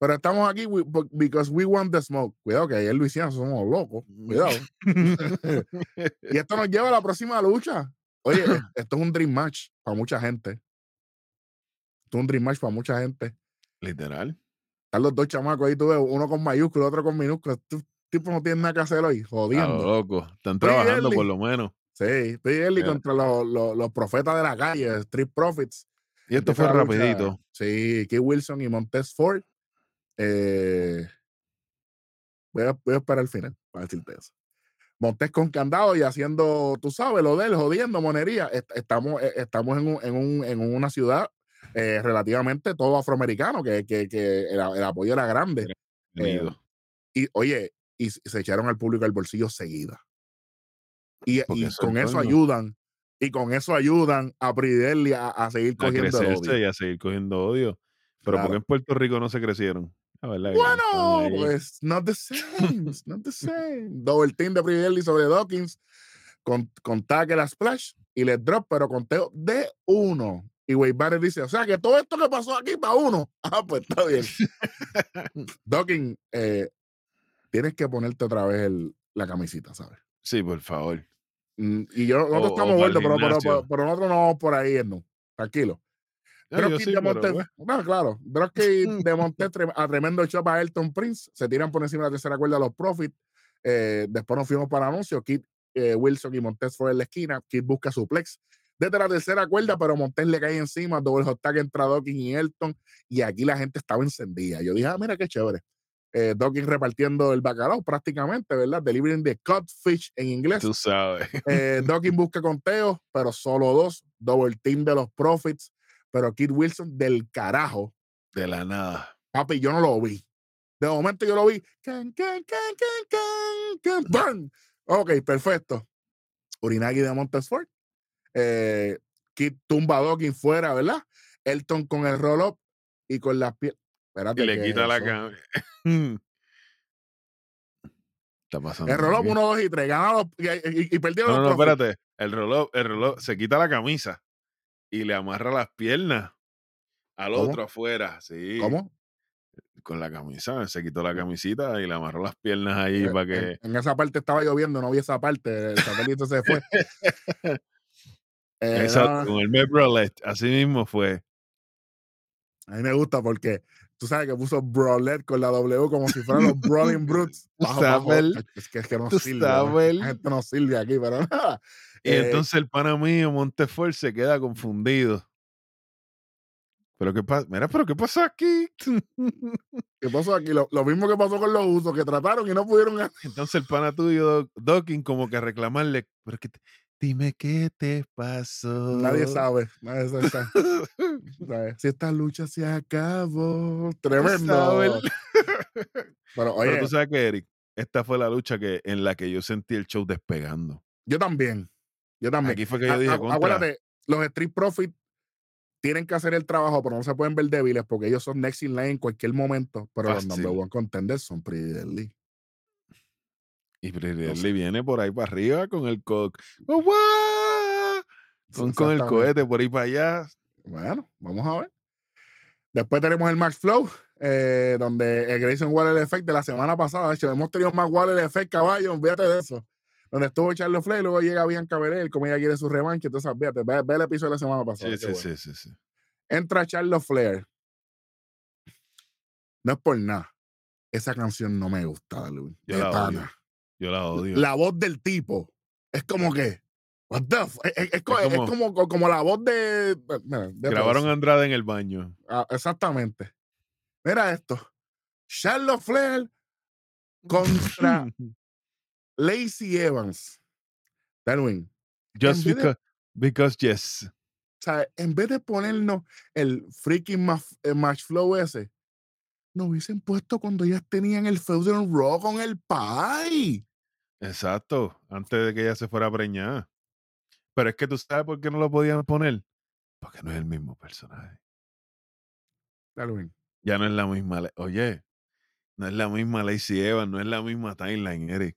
Pero estamos aquí we- because we want the smoke. Cuidado, que ahí en Luisiana somos locos. Cuidado. Y esto nos lleva a la próxima lucha. Oye, esto es un dream match para mucha gente. Esto es un dream match para mucha gente. Literal. Están los dos chamacos ahí, tú ves, uno con mayúsculo, otro con minúsculo. Estos tipos no tienen nada que hacer hoy, jodiendo. loco. Están trabajando por lo menos. Sí, Pretty Early Yeah. contra los, los- los profetas de la calle, Street Profits. Y esto Empieza fue lucha. rapidito. Sí, Keith Wilson y Montez Ford. Eh, voy, a, voy a esperar al final para decirte eso. Montes con candado y haciendo, tú sabes, lo de él, jodiendo monería. Est- Estamos, eh, estamos en, un- en, un- en una ciudad eh, relativamente todo afroamericano, que, que, que el, el apoyo era grande. Bienvenido. Y oye, y se echaron al público al bolsillo seguida. Y, y con eso ayudan, y con eso ayudan a Pridelli a, a seguir a cogiendo crecerse odio. y a seguir cogiendo odio. Pero Claro. porque en Puerto Rico no se crecieron. La verdad Bueno, pues not the same, not the same. Double team de Pridelli sobre Dawkins con, con tackle a splash y le drop, pero conteo de uno. Y Wade Barrett dice, o sea que todo esto que pasó aquí para uno. Ah, pues está bien. Dawkins, eh, tienes que ponerte otra vez el- la camisita, ¿sabes? Sí, por favor. Mm, y yo, nosotros O- estamos vueltos, pero, pero, gimnasio. pero, pero nosotros no vamos por ahí, no. Tranquilo. Sí, de Monte, no, claro. Dropkick de Monte a tremendo shot a Elton Prince. Se tiran por encima de la tercera cuerda los Profits. Eh, después nos fuimos para anuncios. Kid eh, Wilson y Montes fue en la esquina. Kid busca suplex desde la tercera cuerda, pero Montes le cae encima. Doble hot tag entra Dawkins y Elton. Y aquí la gente estaba encendida. Yo dije, ah, mira qué chévere. Eh, Dawkins repartiendo el bacalao prácticamente, ¿verdad? Delivering the codfish en inglés. Tú sabes. Eh, Dawkins busca conteo, pero solo dos. Double team de los Profits. Pero Kid Wilson del carajo. De la nada. Papi, yo no lo vi. De momento yo lo vi. Can, can, can, can, can, can. Ok, perfecto. Urinagi de Montesfort. Eh, Kid tumba a Dawkins fuera, ¿verdad? Elton con el roll-up y con las piernas. Espérate. Y le ¿qué quita es la cama. Está pasando. El aquí. 1, 2 y 3. Gana los, y, y- y perdieron No, no, los no, espérate. El reloj, el reloj se quita la camisa y le amarra las piernas al ¿Cómo? otro afuera. Sí. ¿Cómo? Con la camisa. Se quitó la camisita y le amarró las piernas ahí Eh, para que. en esa parte estaba lloviendo, no vi esa parte. El satélite se fue. Eh, Exacto, con el Met Brolette. Así mismo fue. a mí me gusta porque tú sabes que puso Brolet con la W como si fueran los Brawling Brutes. Bajo, bajo. Es que, es que no sirve. ¿no? La gente no sirve aquí, pero nada. Y Eh, entonces el pana mío, Montefort, se queda confundido. Pero qué pasa, mira, pero qué pasa aquí. ¿Qué pasó aquí? Lo, lo mismo que pasó con los usos, que trataron y no pudieron. Entonces el pana tuyo, Docking, como que a reclamarle, pero que te- dime qué te pasó. Nadie sabe. Nadie sabe. Si esta lucha se acabó. Tremendo. Pero oye, Pero tú sabes que, Eric, esta fue la lucha que, en la que yo sentí el show despegando. yo también. Yo también. Aquí fue que yo A- dije, a- acuérdate, los Street Profits tienen que hacer el trabajo, pero no se pueden ver débiles porque ellos son next in line en cualquier momento. Pero los number Fácil. one contenders son Pretty Deadly. Y. Deadly viene por ahí para arriba con el co ¡Oh, con, con el cohete por ahí para allá. Bueno, vamos a ver. Después tenemos el Max Flow, eh, donde el Grayson Waller Effect de la semana pasada. De hecho, hemos tenido más Waller Effect, caballo, olvídate de eso. Donde estuvo Charles Flair, luego llega Bianca Belair, como ella quiere su revancha. Entonces, fíjate, ve, ve el episodio de la semana pasada. Sí, sí, bueno. sí, sí, sí. Entra Charles Flair. No es por nada. Esa canción no me gusta, Luis. De pana. Yo la odio. La voz del tipo es como que. What the es, es- es co- es como- como, como, la voz de. mira, de Grabaron a Andrade en el baño. Ah, exactamente. Mira esto. Charlotte Flair contra Lacey Evans. Darwin. Just de- because, because yes. O sea, en vez de ponernos el freaking ma- match flow ese, nos hubiesen puesto cuando ellas tenían el feudo en Raw con el Pai. Exacto. Antes de que ella se fuera a preñar. Pero es que tú sabes por qué no lo podían poner. Porque no es el mismo personaje. Darwin. Ya no es la misma. Oye, no es la misma Lacey Evans, no es la misma timeline, Eric.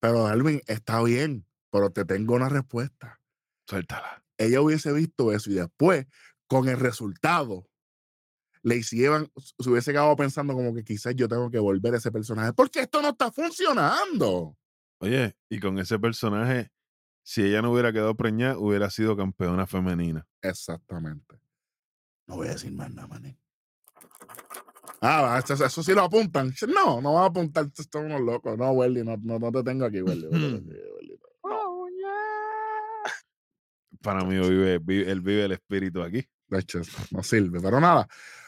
Pero Darwin, está bien, pero te tengo una respuesta. Suéltala. ella hubiese visto eso y después, con el resultado, Lacey Evans se hubiese quedado pensando como que quizás yo tengo que volver a ese personaje porque esto no está funcionando. Oye, y con ese personaje, si ella no hubiera quedado preñada, hubiera sido campeona femenina. Exactamente. No voy a decir más nada, mané. Ah, eso, eso sí lo apuntan. No, no van a apuntar, estos son unos locos. No, Welly, no, no, no te tengo aquí, Welly. No. Para mí vive, vive- él vive el espíritu aquí. De hecho, no sirve. Pero nada.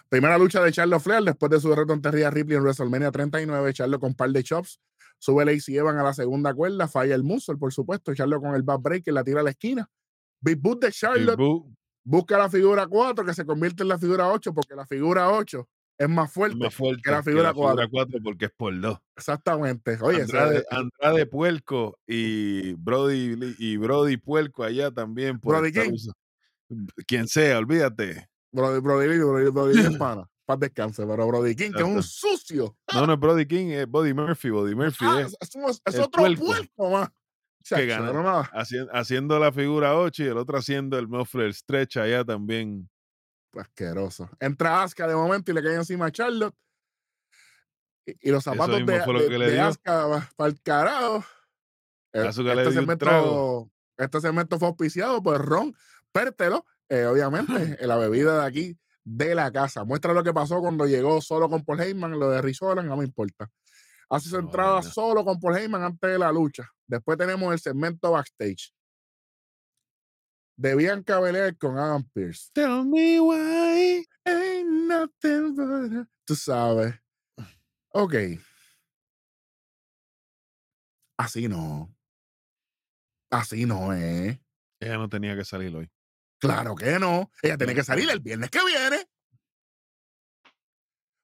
Primera lucha de Charlo Flair después de su derrota ante Rhea Ripley en WrestleMania 39. Charlo con par de chops. Sube Lacey Evans a la segunda cuerda. Falla el muscle, por supuesto. Charlo con el back break la tira a la esquina. Big Boot de Charlotte busca la figura 4 que se convierte en la figura 8 porque la figura 8 es más fuerte. más fuerte que la figura cuatro. cuatro porque es por dos. Exactamente. Oye, Andrade, Andrade Puerco y Brody y Brody Puerco allá también. por Brody King. Quien sea, olvídate. Brody, Brody, Lee, Brody, Brody Lee es pana. Paz descanse, pero Brody King, que es un sucio. No, no es Brody King, es Body Murphy. Body Murphy Ah, es otro puerco. más. Chacho, gana. pero nada. haci- haciendo la figura 8 y el otro haciendo el muffler stretch allá también. asqueroso. Entra Asuka de momento y le cae encima a Charlotte. Y, y los zapatos de, lo de, que de dio. Asuka para el carajo. Le este segmento. Este segmento fue auspiciado por Ron Pértelo, eh, obviamente, en la bebida de aquí de la casa. Muestra lo que pasó cuando llegó solo con Paul Heyman, lo de Rizolan, no me importa. Hace su No, entrada nena. solo con Paul Heyman antes de la lucha. Después tenemos el segmento backstage de Bianca Belair con Adam Pearce. Tell me why. Ain't nothing but a- Tú sabes. Ok. Así no. Así no es. Ella no tenía que salir hoy. Claro que no. Ella tiene que salir el viernes que viene.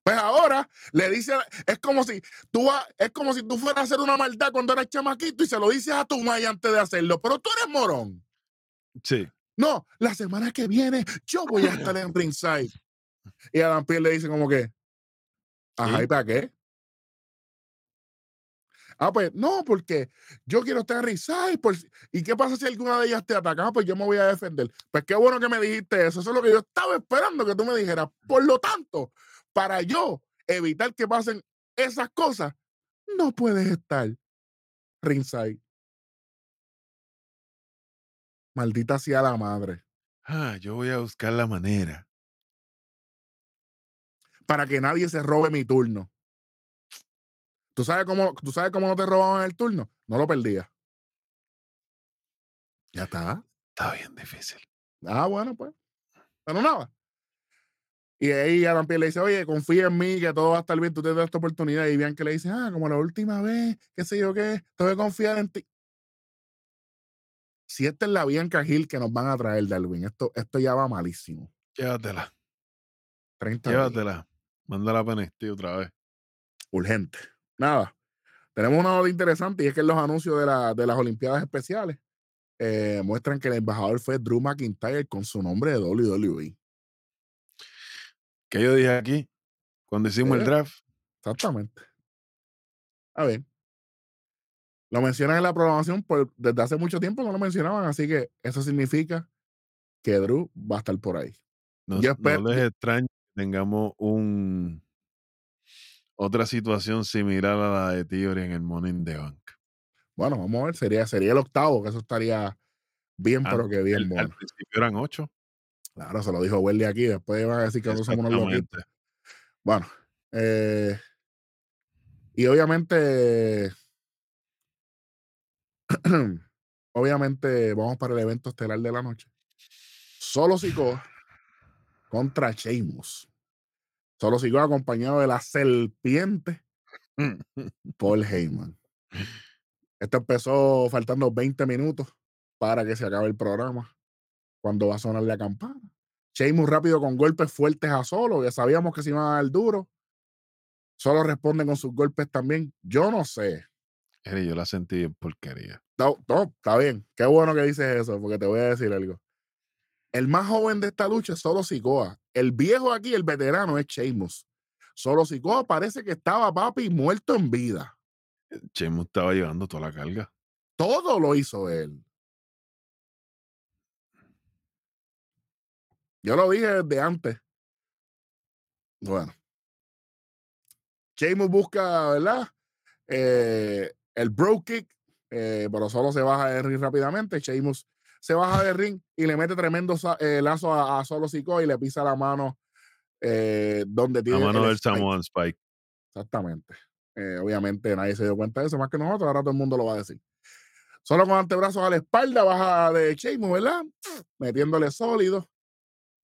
Pues ahora le dice, es como si tú es como si tú fueras a hacer una maldad cuando eras chamaquito y se lo dices a tu madre antes de hacerlo, pero tú eres morón. Sí. No, la semana que viene yo voy a estar en ringside. Y Adam Pearce le dice como que, ajá. ¿y para qué? Ah, pues no, porque yo quiero estar en por ¿Y qué pasa si alguna de ellas te ataca? Ah, pues yo me voy a defender. Pues qué bueno que me dijiste eso. Eso es lo que yo estaba esperando que tú me dijeras. Por lo tanto, para yo evitar que pasen esas cosas, no puedes estar ringside. Maldita sea la madre. Ah, yo voy a buscar la manera. para que nadie se robe mi turno. ¿Tú sabes cómo, tú sabes cómo no te robaban el turno? No lo perdías. Ya está. Está bien difícil. Ah, bueno, pues. Pero nada. Y ahí Adam Pearce le dice, oye, confía en mí, que todo va a estar bien, tú te das esta oportunidad. Y Bianca le dice, ah, como la última vez, qué sé yo qué, tengo que confiar en ti. Si esta es la Bianca Hill que nos van a traer, Darwin, esto, esto ya va malísimo. Llévatela. 30 días. Llévatela. Mándala para NXT otra vez. urgente. Nada. Tenemos una nota interesante y es que en los anuncios de, la- de las Olimpiadas Especiales eh, muestran que el embajador fue Drew McIntyre con su nombre de WWE. ¿Qué yo dije aquí? Cuando hicimos el Eh. draft. Exactamente. A ver. Lo mencionan en la programación por, desde hace mucho tiempo, no lo mencionaban, así que eso significa que Drew va a estar por ahí. No, Yo no espero- les extraña que tengamos un otra situación similar a la de Theory en el Money in the Bank. Bueno, vamos a ver, sería, sería el octavo, que eso estaría bien, pero que bien El- al principio eran ocho. Claro, se lo dijo Welly aquí, después van a decir que nosotros somos unos loquitos. Bueno, eh, y obviamente, obviamente vamos para el evento estelar de la noche. Solo Sikoa contra Sheamus. Solo Sikoa acompañado de la serpiente Paul Heyman. Esto empezó faltando 20 minutos para que se acabe el programa, cuando va a sonar la campana. Sheamus rápido con golpes fuertes a solo, ya sabíamos que se iban a dar duro. Solo responden con sus golpes también. Yo no sé. Eri, yo la sentí en porquería. No, no, está bien. Qué bueno que dices eso, porque te voy a decir algo. El más joven de esta lucha es solo Sikoa. El viejo aquí, el veterano, es Sheamus. Solo Sikoa parece que estaba papi muerto en vida. Chemo estaba llevando toda la carga. Todo lo hizo él. Yo lo dije desde antes. Bueno. Sheamus busca, ¿verdad? Eh, el bro kick, eh, pero solo se baja ring rápidamente. Sheamus se baja del ring y le mete tremendo eh, lazo a, a Solo Sikoa y le pisa la mano eh, donde La tiene mano el del. Samoan Spike. Exactamente. Eh, obviamente nadie se dio cuenta de eso más que nosotros, ahora todo el mundo lo va a decir. Solo con antebrazos a la espalda, baja de Sheamus, ¿verdad? Metiéndole sólido.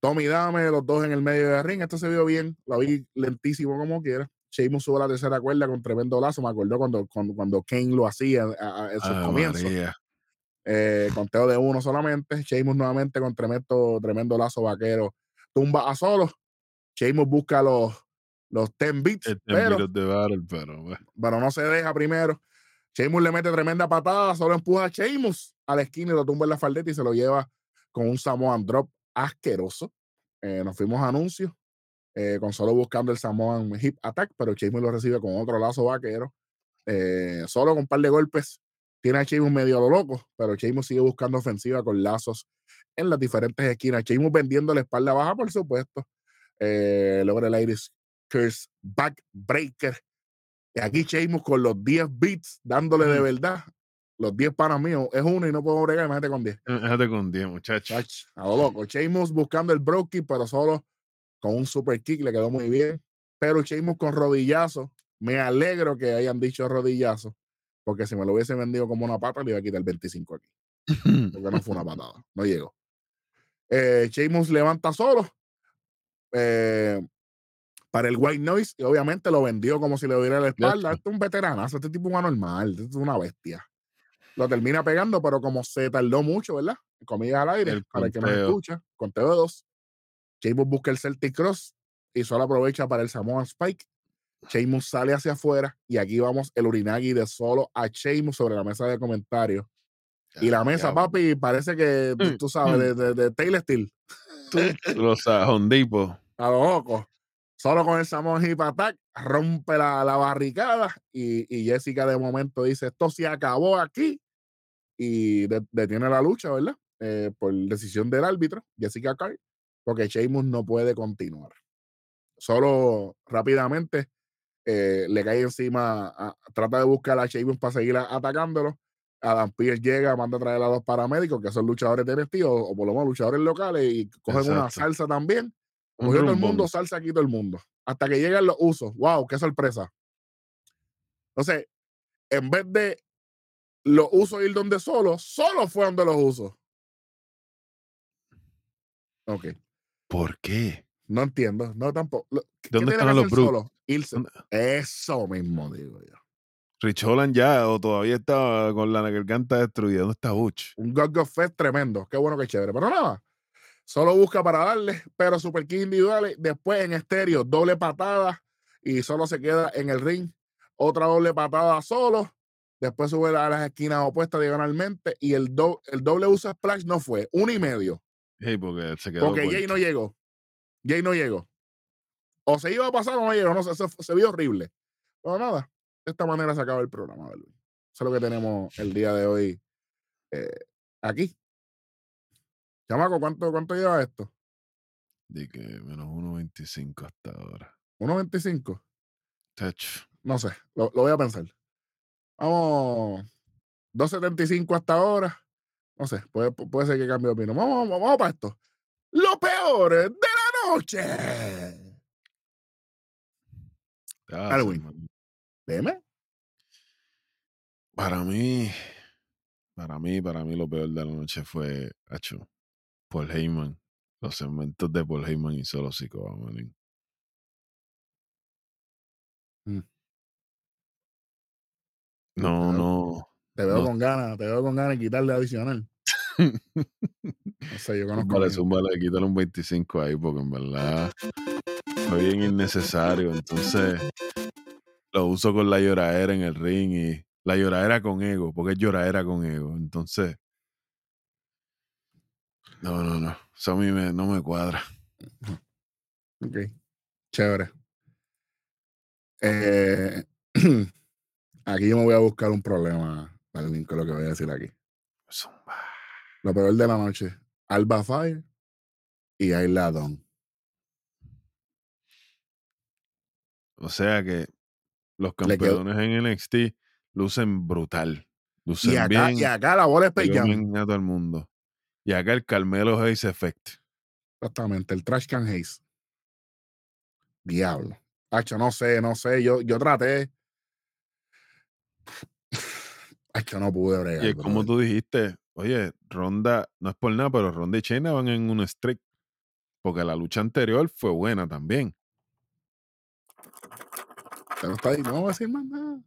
Tommy Dame, los dos en el medio del ring. Esto se vio bien, lo vi lentísimo como quiera. Sheamus sube a la tercera cuerda con tremendo lazo. Me acordó cuando, cuando, cuando Kane lo hacía en sus comienzos. María. Eh, conteo de uno solamente. Sheamus nuevamente con tremendo, tremendo lazo vaquero. Tumba a solo. Sheamus busca los, los 10 beats, El pero de Battle, pero bueno. pero no se deja primero. Sheamus le mete tremenda patada, solo empuja a Sheamus a la esquina y lo tumba en la faldeta y se lo lleva con un Samoan drop asqueroso. Eh, nos fuimos a anuncios eh, con solo buscando el Samoan hip attack, pero Sheamus lo recibe con otro lazo vaquero. Eh, solo con un par de golpes tiene a Sheamus medio a lo loco, pero Sheamus sigue buscando ofensiva con lazos en las diferentes esquinas. Sheamus vendiendo la espalda baja, por supuesto. Eh, logra el Iris Curse Backbreaker. Y aquí Sheamus con los 10 beats dándole de verdad. los 10 panas míos es uno y no puedo bregar, imagínate con 10. Déjate con 10, muchachos. Chach, a lo loco. Sheamus buscando el Brokey, pero solo con un super kick, le quedó muy bien. Pero Sheamus con rodillazo, me alegro que hayan dicho rodillazo, porque si me lo hubiese vendido como una pata, le iba a quitar el 25 aquí. Porque no fue una patada, no llegó. Eh, Sheamus levanta solo eh, para el White Noise y obviamente lo vendió como si le hubiera la espalda. Este es un veteranazo, este tipo es un anormal, este es una bestia. Lo termina pegando, pero como se tardó mucho, ¿verdad? Comillas al aire, El para el que conteo. escucha, conteo de dos. Sheamus busca el Celtic Cross y solo aprovecha para el Samoan Spike. Sheamus sale hacia afuera y aquí vamos el Urinagi de solo a Sheamus sobre la mesa de comentarios. Y la mesa, Diablo. papi, parece que tú- Mm, tú sabes, mm. de, de, de Taylor Steel. Los sajondipos. a los ojos. Solo con el Samoan Hip Attack rompe la, la barricada y, y Jessica de momento dice, esto se acabó aquí y de- detiene la lucha, ¿verdad? Eh, por decisión del árbitro, Jessica Carr, porque Sheamus no puede continuar. Solo rápidamente eh, le cae encima, a- trata de buscar a Sheamus para seguir a- atacándolo. Adam Pierce llega, manda a traer a los paramédicos, que son luchadores de NXT o, o por lo menos luchadores locales, y cogen una salsa también. Cogió todo el mundo, salsa aquí todo el mundo. Hasta que llegan los usos. ¡Wow! ¡Qué sorpresa! Entonces, en vez de los usos ir donde solo, solo fue donde los usos. Ok. ¿Por qué? No entiendo. No tampoco. Lo- ¿Qué ¿Dónde estaban los Brooks? Eso mismo digo yo. Rich Holland ya o todavía está con la garganta destruida. ¿Dónde está Butch? Un God God Fest tremendo. Qué bueno, qué chévere. Pero nada. Solo busca para darle, pero super kick individuales. Después en estéreo, doble patada y solo se queda en el ring. Otra doble patada solo. Después sube a las esquinas opuestas diagonalmente y el, do- el doble uso splash no fue. Uno y medio. Sí, porque se quedó Porque Jay no llegó. Jay no llegó. O se iba a pasar o no llegó. No sé, se, se vio horrible. Pero nada, de esta manera se acaba el programa, Luis. Eso es lo que tenemos el día de hoy eh, aquí. Chamaco, ¿cuánto, ¿cuánto lleva esto? De que menos 1.25 hasta ahora. ¿1.25? Tacho. No sé, lo, lo voy a pensar. Vamos, 2.75 hasta ahora. No sé, puede, pu- puede ser que cambie de opinión. Vamos, vamos, vamos para esto. Lo peor de la noche. Ah, Alwin. sí. Dime. Para mí, para mí, para mí lo peor de la noche fue, Hacho, Paul Heyman. Los segmentos de Paul Heyman y solo manín. Mm. No, no. Te veo No. con ganas, te veo con ganas de quitarle adicional. No sé, yo conozco. Vale, mío. zúmbale, quítale un 25 ahí porque en verdad fue bien innecesario. Entonces lo uso con la lloradera en el ring y la lloradera con ego, porque es lloradera con ego. Entonces, no, no, no. Eso a mí me- no me cuadra. Ok, chévere. Eh, aquí yo me voy a buscar un problema, Darwin, con lo que voy a decir aquí. Zumba. Lo peor de la noche, Alba Fire y Ayla Dawn. O sea que los campeones en NXT lucen brutal. Lucen Y acá, bien. y acá la bola es comen a todo el mundo. Y acá el Carmelo Hayes Effect. Exactamente, el Trash Can Haze. Diablo. Hacho, no sé, no sé. Yo, yo traté. Hacho, no pude bregar. Y como tú dijiste, oye, Ronda, no es por nada, pero Ronda y Shayna van en un streak. Porque la lucha anterior fue buena también. Pero está ahí, no voy a decir más nada.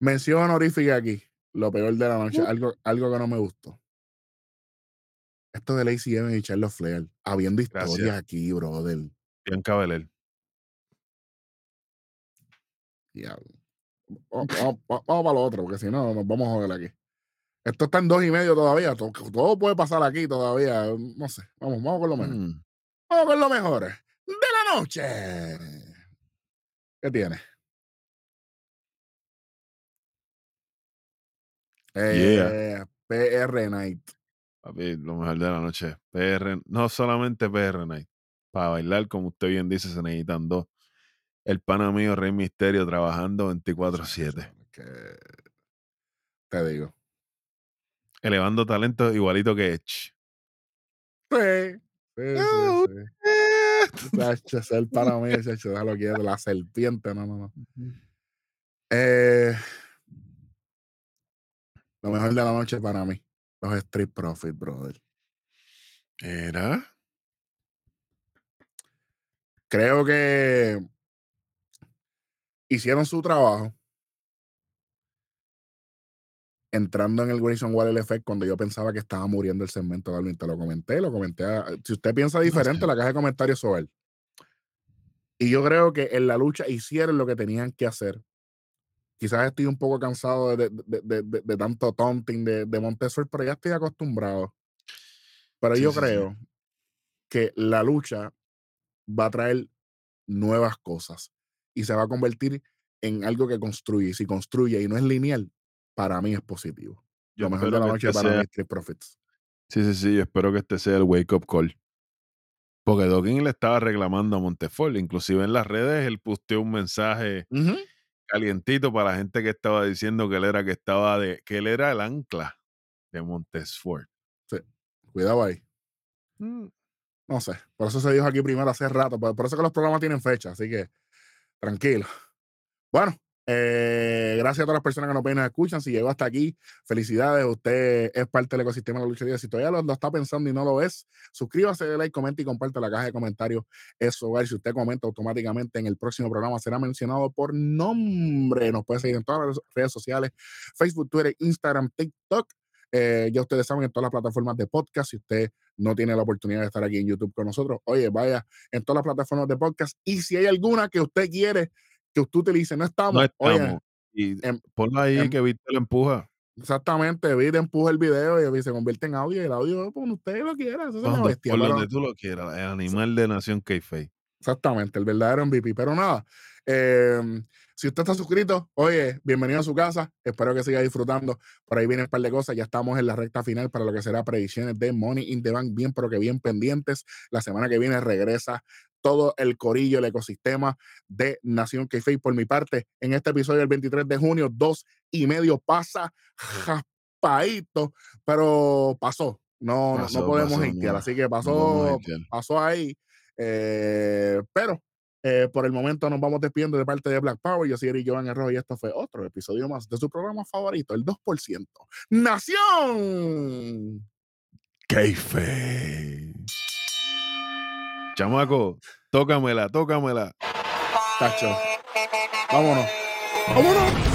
Mención honorífica aquí. Lo peor de la noche. Algo, algo que no me gustó. Esto de Lacey Evans y Charlotte Flair. Habiendo Gracias. historias aquí, brother. Bianca Belair. Diablo. Vamos, vamos- vamos para lo otro, porque si no, nos vamos a joder aquí. Esto está en dos y medio todavía. Todo, todo puede pasar aquí todavía. No sé. Vamos, vamos con lo mejor. Mm, Vamos con lo mejor de la noche. ¿Qué tiene? Eh, PR Night. papi, lo mejor de la noche. PR, no solamente PR Night. Para bailar, como usted bien dice, se necesitan dos. El pana mío, Rey Misterio, trabajando 24-7. Que te digo. elevando talento igualito que Edge. Sí, sí, sí, sí. Es el para mí, déjalo quieto, la serpiente, no, no, no. Eh, lo mejor de la noche para mí, los Street Profits, brother. ¿Era? Creo que hicieron su trabajo entrando en el Grayson Waller Effect cuando yo pensaba que estaba muriendo el segmento de Alvin. Te lo comenté, lo comenté. a- si usted piensa diferente, sé. la caja de comentarios sobre él. Y yo creo que en la lucha hicieron lo que tenían que hacer. Quizás estoy un poco cansado de, de- de- de- tanto taunting de, de Montesor, pero ya estoy acostumbrado. Pero Sí, yo sí, sí. creo que la lucha va a traer nuevas cosas y se va a convertir en algo que construye. Si construye y no es lineal, para mí es positivo. Yo lo mejor de la que noche este para sea- mí es Profits. Sí, sí, sí, yo espero que este sea el wake up call. Porque Dawkins le estaba reclamando a Montefort, inclusive en las redes él posteó un mensaje Ujú. Calientito para la gente que estaba diciendo que él era que estaba de que él era el ancla de Montesfort. Cuidado ahí. Mm, No sé. Por eso se dijo aquí primero hace rato. Por, por eso que los programas tienen fecha. Así que tranquilo. Bueno, eh, gracias a todas las personas que nos ven y nos escuchan. Si llegó hasta aquí, felicidades. Usted es parte del ecosistema de la lucha libre. Si todavía lo, está pensando y no lo es, suscríbase, dé like, comenta y comparte la caja de comentarios. Eso va. Si usted comenta automáticamente en el próximo programa, será mencionado por nombre. Nos puede seguir en todas las redes sociales: Facebook, Twitter, Instagram, TikTok. Eh, ya ustedes saben en todas las plataformas de podcast. Si usted no tiene la oportunidad de estar aquí en YouTube con nosotros, oye, vaya en todas las plataformas de podcast. Y si hay alguna que usted quiere que usted utilice, no estamos. No oye, estamos. Y em- ponlo ahí em- que Víctor lo empuja. exactamente, Vite empuja el video y se convierte en audio y el audio, pues usted lo quiera, eso es una bestia. por pero- donde tú lo quieras. El animal de Nación Keife. Exactamente, el verdadero MVP. Pero nada, eh, si usted está suscrito, oye, bienvenido a su casa. Espero que siga disfrutando. Por ahí vienen un par de cosas. Ya estamos en la recta final para lo que será predicciones de Money in the Bank. Bien, pero que bien pendientes. La semana que viene regresa todo el corillo, el ecosistema de Nación Keife. Por mi parte, en este episodio del 23 de junio, dos y medio pasa jaspadito, pero pasó. No, no- Pasó, no podemos hatear, no, así que no pasó, hatear. pasó ahí. Eh, pero eh, por el momento nos vamos despidiendo de parte de Black Power. Yo soy Eric Joan Arroyo y esto fue otro episodio más de su programa favorito, el 2%. ¡Nación! Keife. Chamaco, tócamela, tócamela. Tacho. Vámonos. Vámonos.